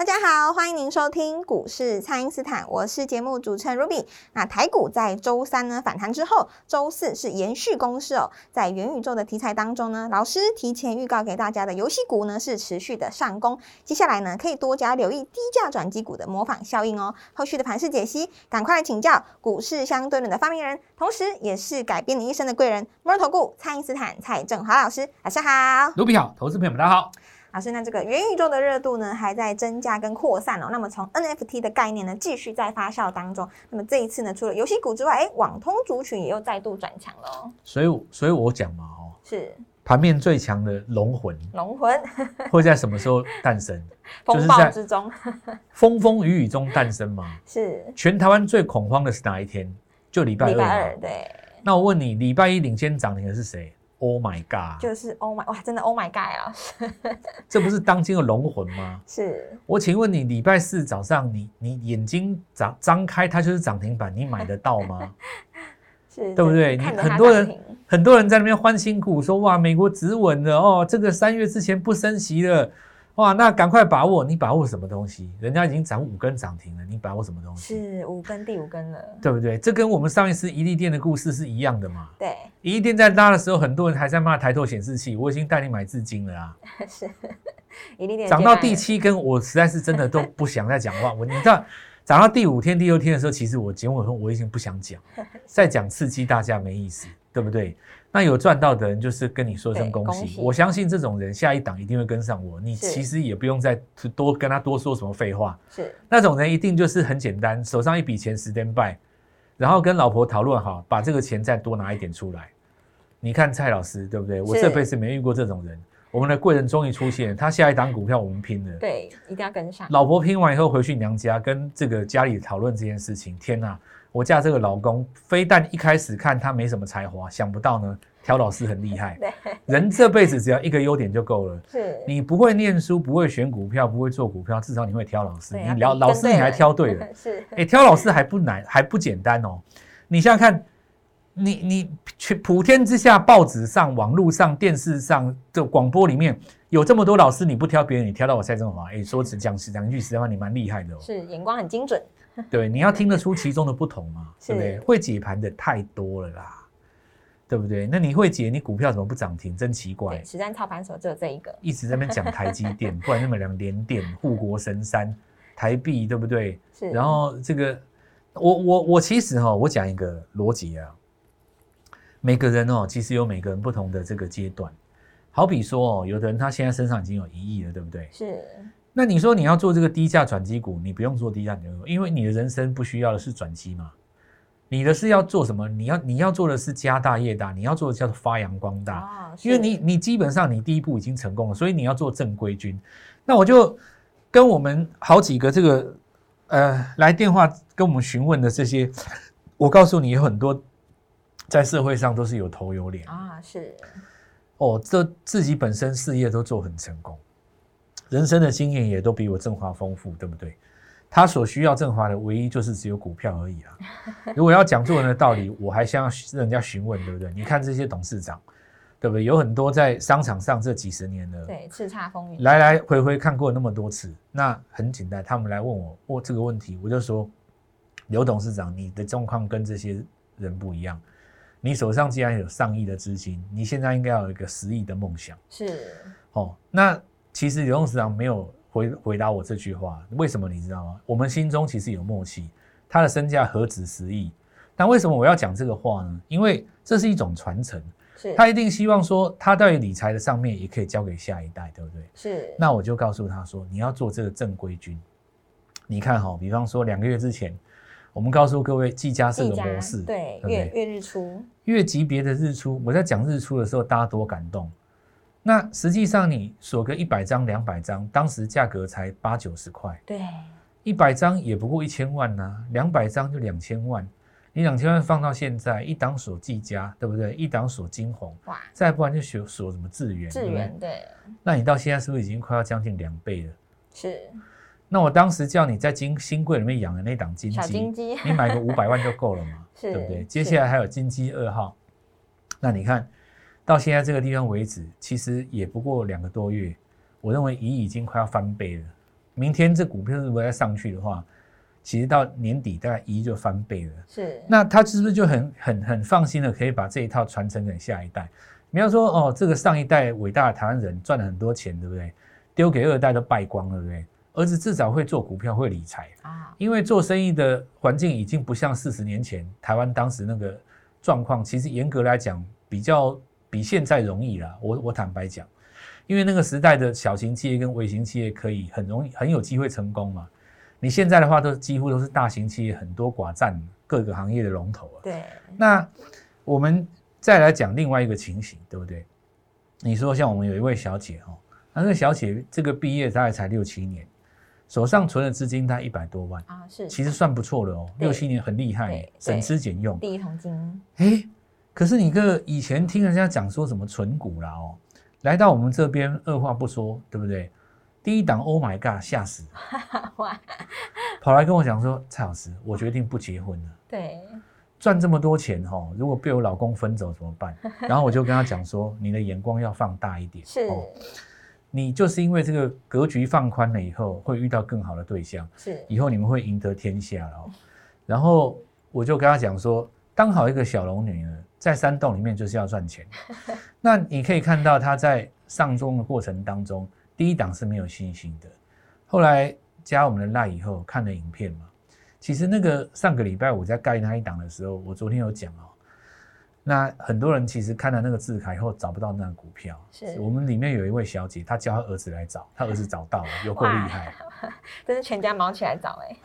大家好，欢迎您收听股市蔡因斯坦，我是节目主持人 Ruby。那台股在周三呢反弹之后，周四是延续攻势哦。在元宇宙的题材当中呢，老师提前预告给大家的游戏股呢是持续的上攻，接下来呢可以多加留意低价转机股的模仿效应哦。后续的盘势解析，赶快来请教股市相对论的发明人，同时也是改变你一生的贵人——摩尔投顾蔡因斯坦蔡正华老师，晚上好。Ruby 好，投资朋友们大家好。老师，那这个元宇宙的热度呢，还在增加跟扩散哦。那么从 NFT 的概念呢，继续在发酵当中。那么这一次呢，除了游戏股之外，哎，网通族群也又再度转强了哦。所以，所以我讲嘛，哦，是盘面最强的龙魂龙魂 会在什么时候诞生？风暴之中，风风雨雨中诞生吗。是全台湾最恐慌的是哪一天？就礼拜二。礼拜二，对。那我问你，礼拜一领先涨停的是谁？Oh my god！就是 Oh my 哇，真的 Oh my God 老师，这不是当今的龙魂吗？是我请问你，礼拜四早上你你眼睛张张开，它就是涨停板，你买得到吗？是，对不对？你很多人很多人在那边欢欣鼓舞，说哇，美国止稳了哦，这个三月之前不升息了，哇，那赶快把握。你把握什么东西？人家已经涨五根涨停了，你把握什么东西？是五根第五根了，对不对？这跟我们上一次宜利店的故事是一样的嘛。对，宜利店在拉的时候，很多人还在骂抬头显示器，我已经带你买至今了啊。是一利店涨到第七根，我实在是真的都不想再讲话。我你知道，涨到第五天、第六天的时候，其实我节目中我已经不想讲，再讲刺激大家没意思，对不对？那有赚到的人，就是跟你说声恭喜。我相信这种人下一档一定会跟上我。你其实也不用再多跟他多说什么废话，是那种人一定就是很简单，手上一笔钱 stand by，然后跟老婆讨论好，把这个钱再多拿一点出来。你看蔡老师对不对？我这辈子没遇过这种人。我们的贵人终于出现，他下一档股票我们拼了。对，一定要跟上，老婆拼完以后回去娘家，跟这个家里讨论这件事情。天哪，我嫁这个老公，非但一开始看他没什么才华，想不到呢，挑老师很厉害。对，人这辈子只要一个优点就够了。是你不会念书，不会选股票，不会做股票，至少你会挑老师。你聊老师你还挑对了，是哎，挑老师还不难，还不简单哦。你想想看，你你去普天之下，报纸上、网络上、电视上的广播里面有这么多老师，你不挑别人，你挑到我蔡振华，哎，说只讲讲一句实在话，你蛮厉害的哦。是眼光很精准，对，你要听得出其中的不同嘛，对不对？是会解盘的太多了啦，对不对？那你会解，你股票怎么不涨停？真奇怪对，。实战操盘手只有这一个，一直在那边讲台积电，不然那么两连电、护国神山、台币，对不对？是，然后这个，我我我其实哈、我讲一个逻辑啊，每个人哦，其实有每个人不同的这个阶段。好比说哦，有的人他现在身上已经有一亿了，对不对？是那你说你要做这个低价转机股，你不用做低价转机股，因为你的人生不需要的是转机嘛。你的是要做什么？你要你要做的是家大业大，你要做的叫做发扬光大。啊，因为你你基本上你第一步已经成功了，所以你要做正规军。那我就跟我们好几个这个呃来电话跟我们询问的这些，我告诉你有很多在社会上都是有头有脸啊是哦，这自己本身事业都做很成功，人生的经验也都比我振华丰富，对不对？他所需要振华的唯一就是只有股票而已啊。如果要讲做人的道理，我还想要人家询问，对不对？你看这些董事长，对不对？有很多在商场上这几十年了，对叱咤风云，来来回回看过那么多次，那很简单，他们来问我问这个问题，我就说，刘董事长，你的状况跟这些人不一样，你手上既然有上亿的资金，你现在应该要有一个十亿的梦想是哦。那其实刘董事长没有回回答我这句话，为什么你知道吗？我们心中其实有默契，他的身价何止十亿？但为什么我要讲这个话呢？因为这是一种传承，是他一定希望说，他在理财的上面也可以交给下一代，对不对？是那我就告诉他说，你要做这个正规军。你看哈、比方说两个月之前，我们告诉各位季家是技嘉个模式，对不月月日出月级别的日出，我在讲日出的时候，大家多感动。那实际上你锁个一百张、两百张，当时价格才八九十块，对一百张也不过一千万呐、两百张就两千万，你两千万放到现在，一档锁技嘉，对不对？一档锁金红，哇，再不然就锁锁什么智源，智源对，那你到现在是不是已经快要将近两倍了？是那我当时叫你在金新贵里面养的那档金鸡，你买个五百万就够了嘛，是对不对？接下来还有金鸡二号，那你看到现在这个地方为止，其实也不过两个多月，我认为乙已经快要翻倍了。明天这股票如果再上去的话，其实到年底大概一就翻倍了。是那他是不是就很很很放心的可以把这一套传承给下一代？你要说哦，这个上一代伟大的台湾人赚了很多钱，对不对？丢给二代都败光了，对不对？儿子至少会做股票，会理财，啊，因为做生意的环境已经不像四十年前台湾当时那个状况。其实严格来讲，比较比现在容易啦。我我坦白讲，因为那个时代的小型企业跟微型企业可以很容易很有机会成功嘛。你现在的话都几乎都是大型企业，很多寡占各个行业的龙头啊。对，那我们再来讲另外一个情形，对不对？你说像我们有一位小姐哦，那这个小姐这个毕业大概才六七年，手上存的资金大概一百多万，啊是，其实算不错了哦，六七年很厉害，省吃俭用。第一桶金，哎，可是你个以前听人家讲说什么存股啦哦，来到我们这边二话不说，对不对？第一档 Oh my God，吓死 跑来跟我讲说，蔡老师，我决定不结婚了。对，赚这么多钱哈、哦，如果被我老公分走怎么办？然后我就跟他讲说，你的眼光要放大一点，是哦，你就是因为这个格局放宽了以后，会遇到更好的对象，是，以后你们会赢得天下了、哦。然后我就跟他讲说，当好一个小龙女呢，在山洞里面就是要赚钱。那你可以看到他在上中的过程当中，第一档是没有信心的，后来加我们的赖以后看了影片嘛，其实那个上个礼拜我在盖那一档的时候，我昨天有讲哦。那很多人其实看了那个字卡以后找不到那个股票，是。我们里面有一位小姐，她叫她儿子来找，她儿子找到了，有够厉害。真是全家毛起来找哎，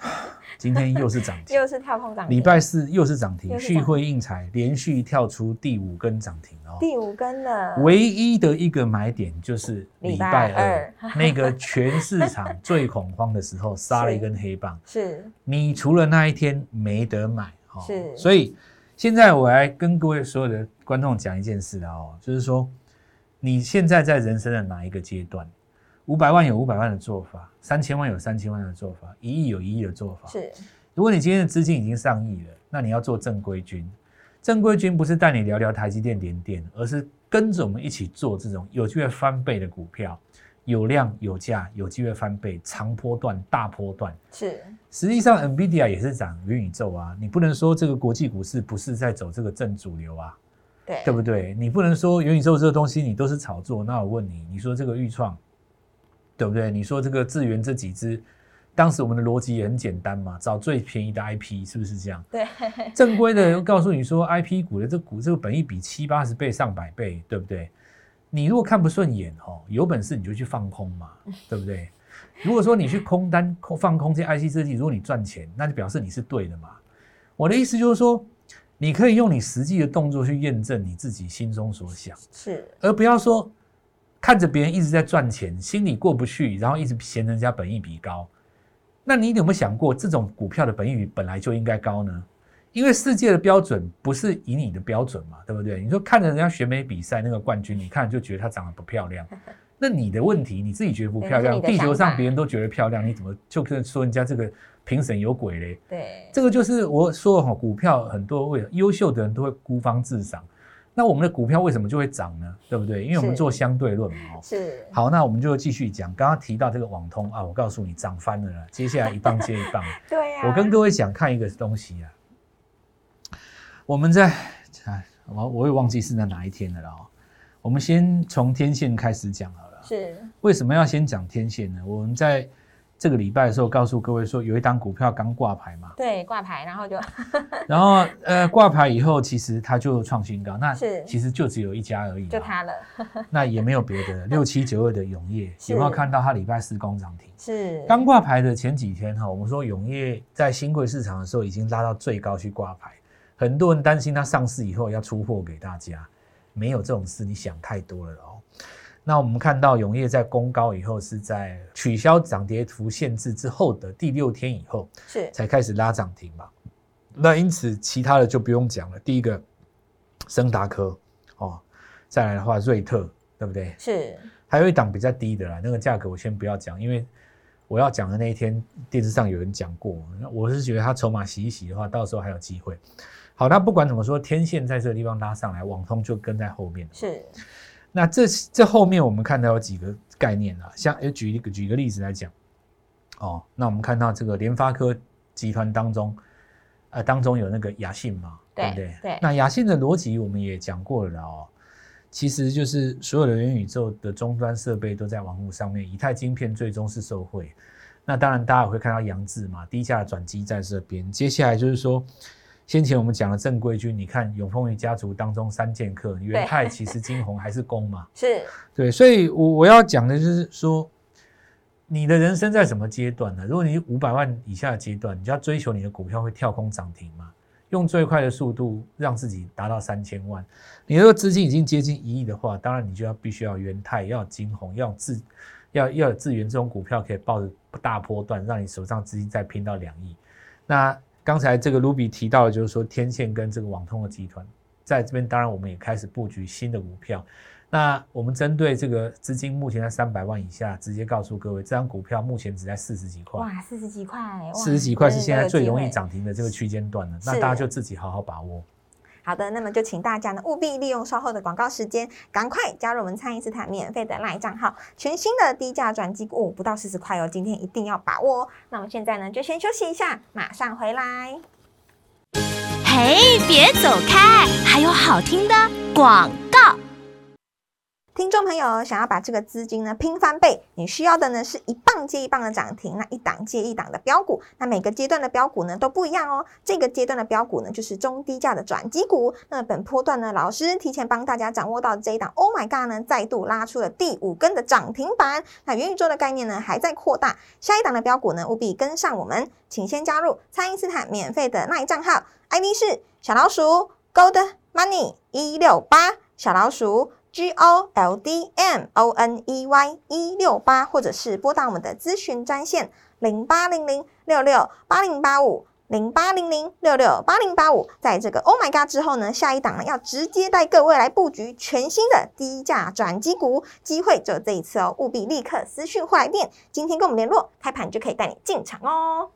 今天又是涨停，又是跳空涨停，礼拜四又是涨停，旭辉印彩连续跳出第五根涨停哦。第五根了，唯一的一个买点就是礼礼拜拜二二。那个全市场最恐慌的时候杀了一根黑棒，是。你除了那一天没得买哦。是。所以现在我来跟各位所有的观众讲一件事啊哦，就是说你现在在人生的哪一个阶段？五百万有五百万的做法，三千万有三千万的做法，一亿有一亿的做法。是如果你今天的资金已经上亿了，那你要做正规军。正规军不是带你聊聊台积电、联电，而是跟着我们一起做这种有机会翻倍的股票，有量有价，有机会翻倍，长波段、大波段。是实际上，NVIDIA 也是涨元宇宙啊，你不能说这个国际股市不是在走这个正主流啊，对对不对？你不能说元宇宙这个东西你都是炒作。那我问你，你说这个预创，对不对？你说这个智源这几只，当时我们的逻辑也很简单嘛，找最便宜的 IP，是不是这样？对正规的又告诉你说，IP 股的这股这个本益比七八十倍、上百倍，对不对？你如果看不顺眼哦，有本事你就去放空嘛，对不对？如果说你去空单空放空这些 IC 设计，如果你赚钱，那就表示你是对的嘛。我的意思就是说，你可以用你实际的动作去验证你自己心中所想，是而不要说看着别人一直在赚钱，心里过不去，然后一直嫌人家本益比高。那你有没有想过，这种股票的本益比本来就应该高呢？因为世界的标准不是以你的标准嘛，对不对？你说看着人家选美比赛那个冠军，你看就觉得她长得不漂亮，那你的问题你自己觉得不漂亮，地球上别人都觉得漂亮，你怎么就跟说人家这个评审有鬼嘞？对这个就是我说哈，股票很多为优秀的人都会孤芳自赏，那我们的股票为什么就会涨呢？对不对？因为我们做相对论嘛。哦是好，那我们就继续讲。刚刚提到这个网通啊，我告诉你涨翻了啦，接下来一棒接一棒。对呀，我跟各位讲看一个东西啊，我们在哎，我我也忘记是在哪一天了啦哦。我们先从天线开始讲好了。是为什么要先讲天线呢？我们在这个礼拜的时候告诉各位说，有一档股票刚挂牌嘛，对挂牌，然后就 然后呃挂牌以后，其实它就创新高，那是其实就只有一家而已，就，它了，那也没有别的。六七九二的永业有没有看到它礼拜四攻涨停？是刚挂牌的前几天哈，我们说永业在新贵市场的时候已经拉到最高去挂牌，很多人担心它上市以后要出货给大家，没有这种事，你想太多了哦。那我们看到永业在公高以后，是在取消涨跌幅限制之后的第六天以后，是才开始拉涨停嘛。那因此其他的就不用讲了。第一个，升达科哦，再来的话瑞特，对不对？是，还有一档比较低的啦，那个价格我先不要讲，因为我要讲的那一天电视上有人讲过，那我是觉得它筹码洗一洗的话，到时候还有机会。好，那不管怎么说，天线在这个地方拉上来，网通就跟在后面。是，那这这后面我们看到有几个概念啊，像诶举一个举一个例子来讲，哦，那我们看到这个联发科集团当中，呃，当中有那个雅信嘛，对不对？对。那雅信的逻辑我们也讲过了哦，其实就是所有的元宇宙的终端设备都在网络上面，以太晶片最终是受惠。那当然大家也会看到杨志嘛，低价的转机在这边。接下来就是说。先前我们讲了正规军，你看永丰余家族当中三剑客，元泰其实金红还是攻嘛？是 对，所以我我要讲的就是说，你的人生在什么阶段呢？如果你五百万以下的阶段，你就要追求你的股票会跳空涨停嘛，用最快的速度让自己达到三千万。你如果资金已经接近一亿的话，当然你就要必须要元泰，要金红，要自，要要有智源这种股票可以抱着大波段，让你手上资金再拼到两亿。那刚才这个卢比提到的，就是说天线跟这个网通的集团在这边，当然我们也开始布局新的股票。那我们针对这个资金目前在三百万以下，直接告诉各位，这张股票目前只在四十几块。哇，四十几块，四十几块是现在最容易涨停的这个区间段了。那大家就自己好好把握。好的，那么就请大家呢务必利用稍后的广告时间，赶快加入我们餐饮斯坦免费的赖账号，全新的低价转机股不到四十块哦，今天一定要把握哦。那我们现在呢就先休息一下，马上回来。嘿，别走开，还有好听的广。听众朋友，想要把这个资金呢拼翻倍，你需要的呢是一棒接一棒的涨停，那一档接一档的标股，那每个阶段的标股呢都不一样哦。这个阶段的标股呢就是中低价的转机股。那本波段呢，老师提前帮大家掌握到这一档，Oh my god 呢再度拉出了第五根的涨停板。那元宇宙的概念呢还在扩大，下一档的标股呢务必跟上我们，请先加入蔡因斯坦免费的那一账号，ID 是小老鼠 Gold Money 一六八小老鼠。G O L D M O N E Y 一六八，或者是拨打我们的咨询专线零八零零六六八零八五零八零零六六八零八五。在这个 Oh my God 之后呢，下一档呢要直接带各位来布局全新的低价转机股，机会就这一次哦，务必立刻私讯或来电，今天跟我们联络，开盘就可以带你进场哦。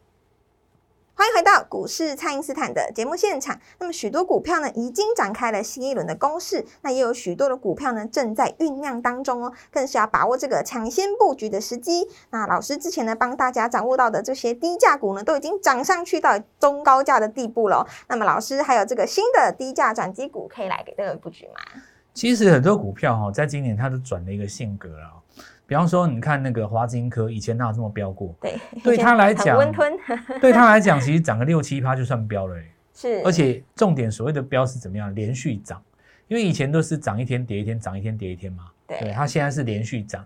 欢迎回到股市，蔡因斯坦的节目现场。那么许多股票呢，已经展开了新一轮的攻势，那也有许多的股票呢，正在酝酿当中哦，更是要把握这个抢先布局的时机。那老师之前呢，帮大家掌握到的这些低价股呢，都已经涨上去到中高价的地步了。那么老师还有这个新的低价转机股，可以来给各位布局吗？其实很多股票哈，在今年它都转了一个性格了。比方说，你看那个华金科，以前哪有这么飙过？对，对他来讲，温吞。对他来讲，其实涨个六七趴就算飙了。是，而且重点所谓的飙是怎么样？连续涨，因为以前都是涨一天跌一天，涨一天跌一天嘛。对，它现在是连续涨，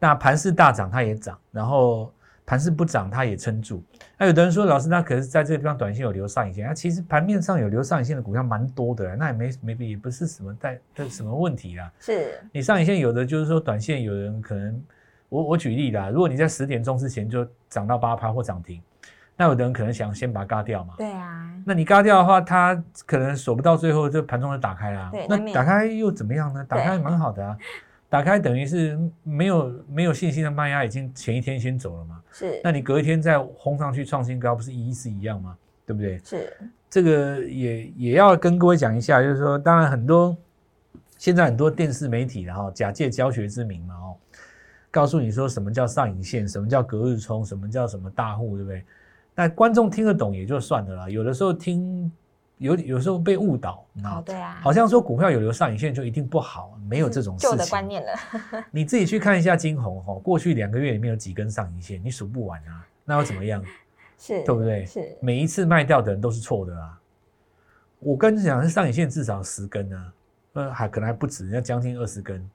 那盘势大涨它也涨，然后。盘势不涨，它也撑住。那有的人说，老师，那可是在这个地方短线有留上影线。那其实盘面上有留上影线的股票蛮多的，那也没没也不是什么带的什么问题啦。是你上影线有的就是说短线有人可能，我我举例啦，如果你在十点钟之前就涨到八趴或涨停，那有的人可能想先把它嘎掉嘛。对啊。那你嘎掉的话，它可能锁不到最后，这盘中就打开啦。对。那打开又怎么样呢？打开蛮好的啊。打开等于是没有没有信心的卖压已经前一天先走了嘛？是。那你隔一天再轰上去创新高，不是意思一样吗？对不对？是。这个也也要跟各位讲一下，就是说，当然很多现在很多电视媒体然后假借教学之名嘛哦，告诉你说什么叫上影线，什么叫隔日冲，什么叫什么大户，对不对？那观众听得懂也就算了啦，有的时候听。有有时候被误导，哦，对啊，好像说股票有留上影线就一定不好，没有这种事情。旧的观念了。你自己去看一下金红哈，过去两个月里面有几根上影线，你数不完啊，那又怎么样？是，对不对？是，每一次卖掉的人都是错的啊。我跟你讲，上影线至少十根啊，呃，还可能还不止，要将近二十根。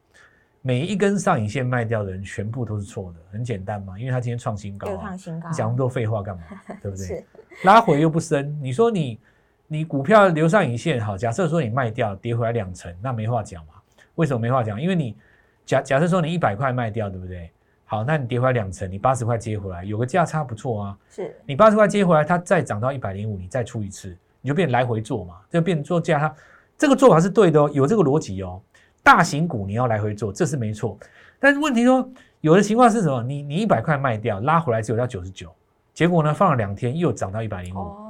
每一根上影线卖掉的人全部都是错的，很简单嘛，因为他今天创新高，啊创新高，讲那么多废话干嘛？对不对？是，拉回又不深，你说你。你股票留上影线，好，假设说你卖掉跌回来两成，那没话讲嘛？为什么没话讲？因为你假假设说你一百块卖掉，对不对？好，那你跌回来两成，你八十块接回来，有个价差不错啊。是你八十块接回来，它再涨到一百零五，你再出一次，你就变来回做嘛，就变做价差。这个做法是对的哦，有这个逻辑哦。大型股你要来回做，这是没错。但是问题说，有的情况是什么？你你一百块卖掉，拉回来只有到九十九，结果呢放了两天又涨到一百零五。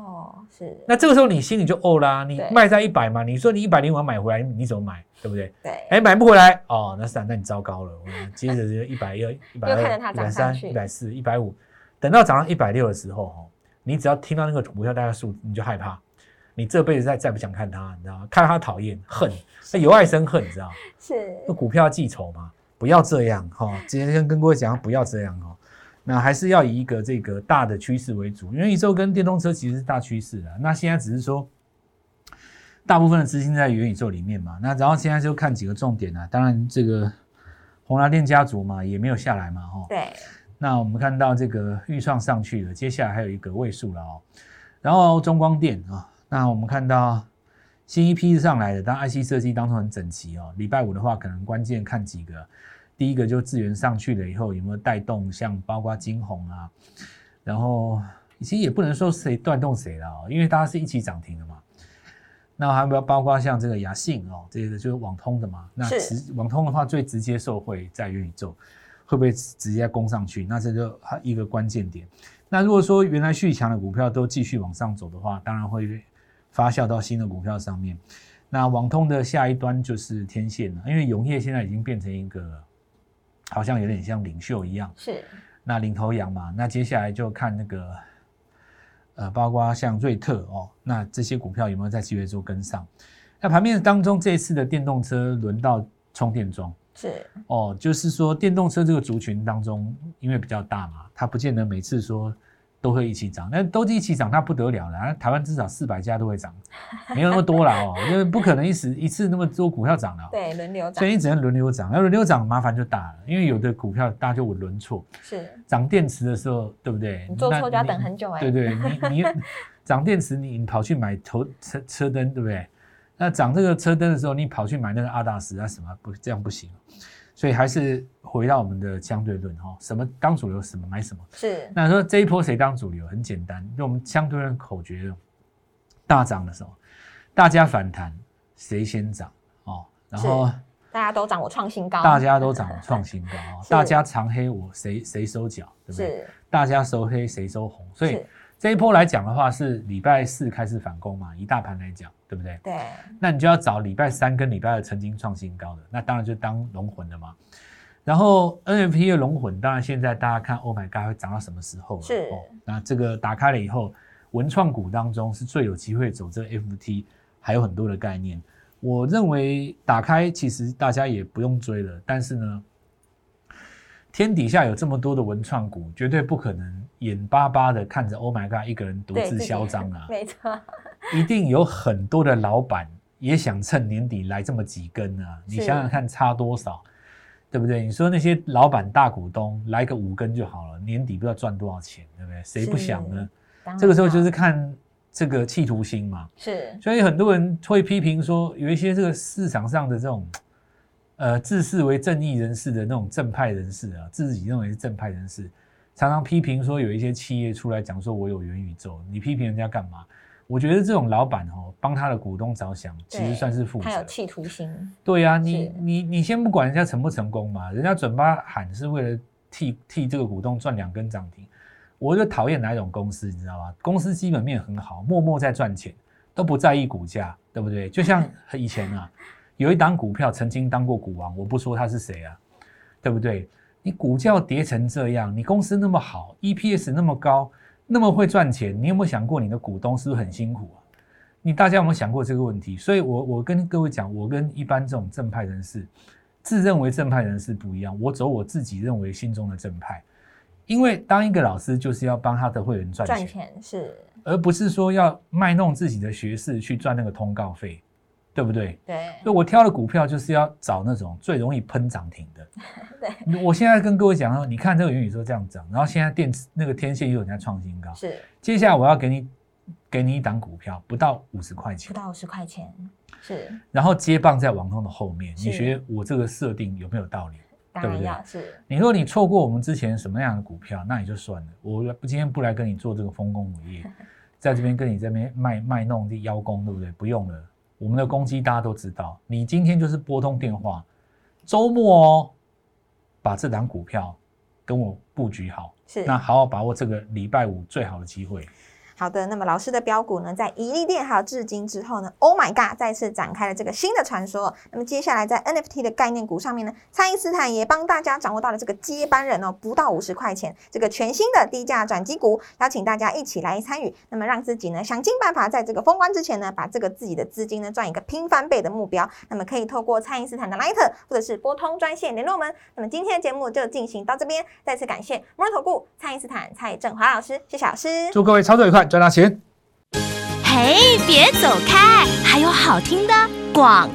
哦，是，那这个时候你心里就哦啦，你对卖在一百嘛，你说你一百零五买回来，你怎么买？对不对？对，哎，买不回来哦，那是啊那你糟糕了。我们接着就一百一、一百二、一百三、一百四、一百五，等到涨到一百六的时候，哦，你只要听到那个股票大概数，你就害怕，你这辈子再再不想看它，你知道吗？看到它讨厌恨，那由爱生恨，你知道吗？是那股票要记仇嘛，不要这样哈、今天跟各位讲，不要这样哈、那还是要以一个这个大的趋势为主，元宇宙跟电动车其实是大趋势的。那现在只是说，大部分的资金在元宇宙里面嘛。那然后现在就看几个重点啊，当然这个红蓝电家族嘛也没有下来嘛哈、对，那我们看到这个预创上去了，接下来还有一个位数了哦。然后中光电啊，那我们看到新一批是上来的，但 IC 设计当中很整齐哦。礼拜五的话，可能关键看几个，第一个就资源上去了以后有没有带动，像包括金红啊，然后其实也不能说谁带动谁了哦，因为大家是一起涨停的嘛。那还有没有包括像这个雅信哦，这个就是网通的嘛？那是直网通的话，最直接受惠在元宇宙，会不会直接攻上去？那这就一个关键点。那如果说原来续强的股票都继续往上走的话，当然会发酵到新的股票上面。那网通的下一端就是天线了，因为永业现在已经变成一个好像有点像领袖一样，是那领头羊嘛。那接下来就看那个呃，包括像瑞特哦，那这些股票有没有在七月做跟上？那盘面当中这一次的电动车轮到充电桩。是哦，就是说电动车这个族群当中，因为比较大嘛，它不见得每次说都会一起涨，那都一起涨，它不得了了。台湾至少四百家都会涨，没有那么多了哦，因为不可能一时一次那么多股票涨了、哦，对轮流涨所以你只能轮流涨，要轮流涨麻烦就大了，因为有的股票大家就会轮错，是涨电池的时候，对不对？你做错那就要等很久哎对对，你你 涨电池，你你跑去买头车车灯，对不对？那涨这个车灯的时候，你跑去买那个阿达斯啊什么不这样不行，所以还是回到我们的相对论哈、什么当主流，什么买什么。是那说这一波谁当主流？很简单，就我们相对论口诀大涨的时候，大家反弹谁先涨哦，然后大家都涨，我创新高，大家都涨我创新高哦，大家长黑我谁谁收脚，对不对？是大家收黑谁收红，所以这一波来讲的话，是礼拜四开始反攻嘛，以大盘来讲，对不对？对那你就要找礼拜三跟礼拜二曾经创新高的，那当然就当龙魂的嘛。然后 NFT 的龙魂，当然现在大家看 Oh my God 会涨到什么时候了？是那这个打开了以后，文创股当中是最有机会走这个 FT，还有很多的概念。我认为打开其实大家也不用追了，但是呢，天底下有这么多的文创股，绝对不可能眼巴巴的看着 Oh my God 一个人独自嚣张啊！没错，一定有很多的老板也想趁年底来这么几根啊！你想想看差多少，对不对？你说那些老板大股东来个五根就好了，年底不知道赚多少钱，对不对？谁不想呢？这个时候就是看这个企图心嘛。是所以很多人会批评说，有一些这个市场上的这种，呃，自视为正义人士的那种正派人士啊，自己认为是正派人士，常常批评说有一些企业出来讲说我有元宇宙，你批评人家干嘛？我觉得这种老板哦，帮他的股东着想，其实算是负责。他有企图心，对呀、你你你先不管人家成不成功嘛，人家嘴巴喊是为了替替这个股东赚两根涨停，我就讨厌哪一种公司，你知道吗？公司基本面很好，默默在赚钱，都不在意股价，对不对？就像 以前啊，有一档股票曾经当过股王，我不说他是谁啊，对不对？你股价跌成这样，你公司那么好，EPS 那么高，那么会赚钱，你有没有想过你的股东是不是很辛苦啊？你大家有没有想过这个问题？所以我我跟各位讲，我跟一般这种正派人士，自认为正派人士不一样，我走我自己认为心中的正派。因为当一个老师就是要帮他的会员赚赚钱，钱是而不是说要卖弄自己的学识去赚那个通告费，对不对？对。所以我挑的股票就是要找那种最容易喷涨停的。对，我现在跟各位讲说，你看这个元宇宙这样涨，然后现在电池那个天线又有人在创新高，是。接下来我要给你给你一档股票，不到五十块钱。不，到五十块钱，是。然后接棒在网通的后面，你觉得我这个设定有没有道理？当对不对？是。你说你错过我们之前什么样的股票，那也就算了。我今天不来跟你做这个丰功伟业，在这边跟你这边卖卖弄这邀功，对不对？不用了，我们的攻击大家都知道。你今天就是拨通电话，周末哦，把这档股票跟我布局好，是那好好把握这个礼拜五最好的机会。好的，那么老师的标股呢，在宜利店还有至今之后呢，Oh my God，再次展开了这个新的传说。那么接下来在 NFT 的概念股上面呢，蔡因斯坦也帮大家掌握到了这个接班人哦，不到五十块钱，这个全新的低价转机股，邀请大家一起来参与。那么让自己呢想尽办法在这个封关之前呢，把这个自己的资金呢赚一个拼翻倍的目标。那么可以透过蔡因斯坦的 Light 或者是拨通专线联络我们。那么今天的节目就进行到这边，再次感谢摩尔投顾蔡因斯坦蔡振华老师，谢谢老师。祝各位操作愉快，赚大钱！嘿，别走开，还有好听的广。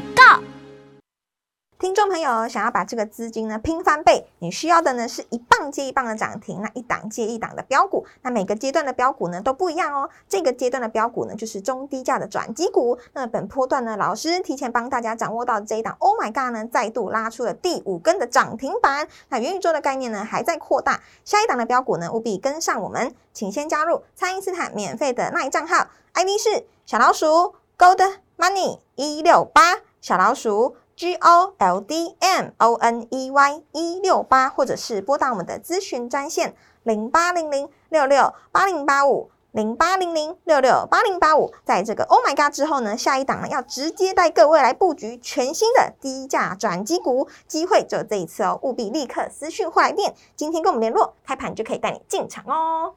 听众朋友想要把这个资金呢拼翻倍，你需要的呢是一棒接一棒的涨停，那一档接一档的标股，那每个阶段的标股呢都不一样哦。这个阶段的标股呢就是中低价的转机股。那本波段呢，老师提前帮大家掌握到这一档，Oh my God 呢再度拉出了第五根的涨停板。那元宇宙的概念呢还在扩大，下一档的标股呢务必跟上我们，请先加入蔡因斯坦免费的那一账号，ID 是小老鼠 Gold Money 一六八小老鼠。G O L D M O N E Y 一六八，或者是拨打我们的咨询专线零八零零六六八零八五零八零零六六八零八五。在这个 Oh my God 之后呢，下一档呢要直接带各位来布局全新的低价转机股，机会只有这一次哦，务必立刻私讯或来电，今天跟我们联络，开盘就可以带你进场哦。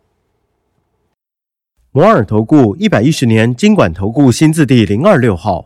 摩尔投顾一百一十年经管投顾新字第零二六号。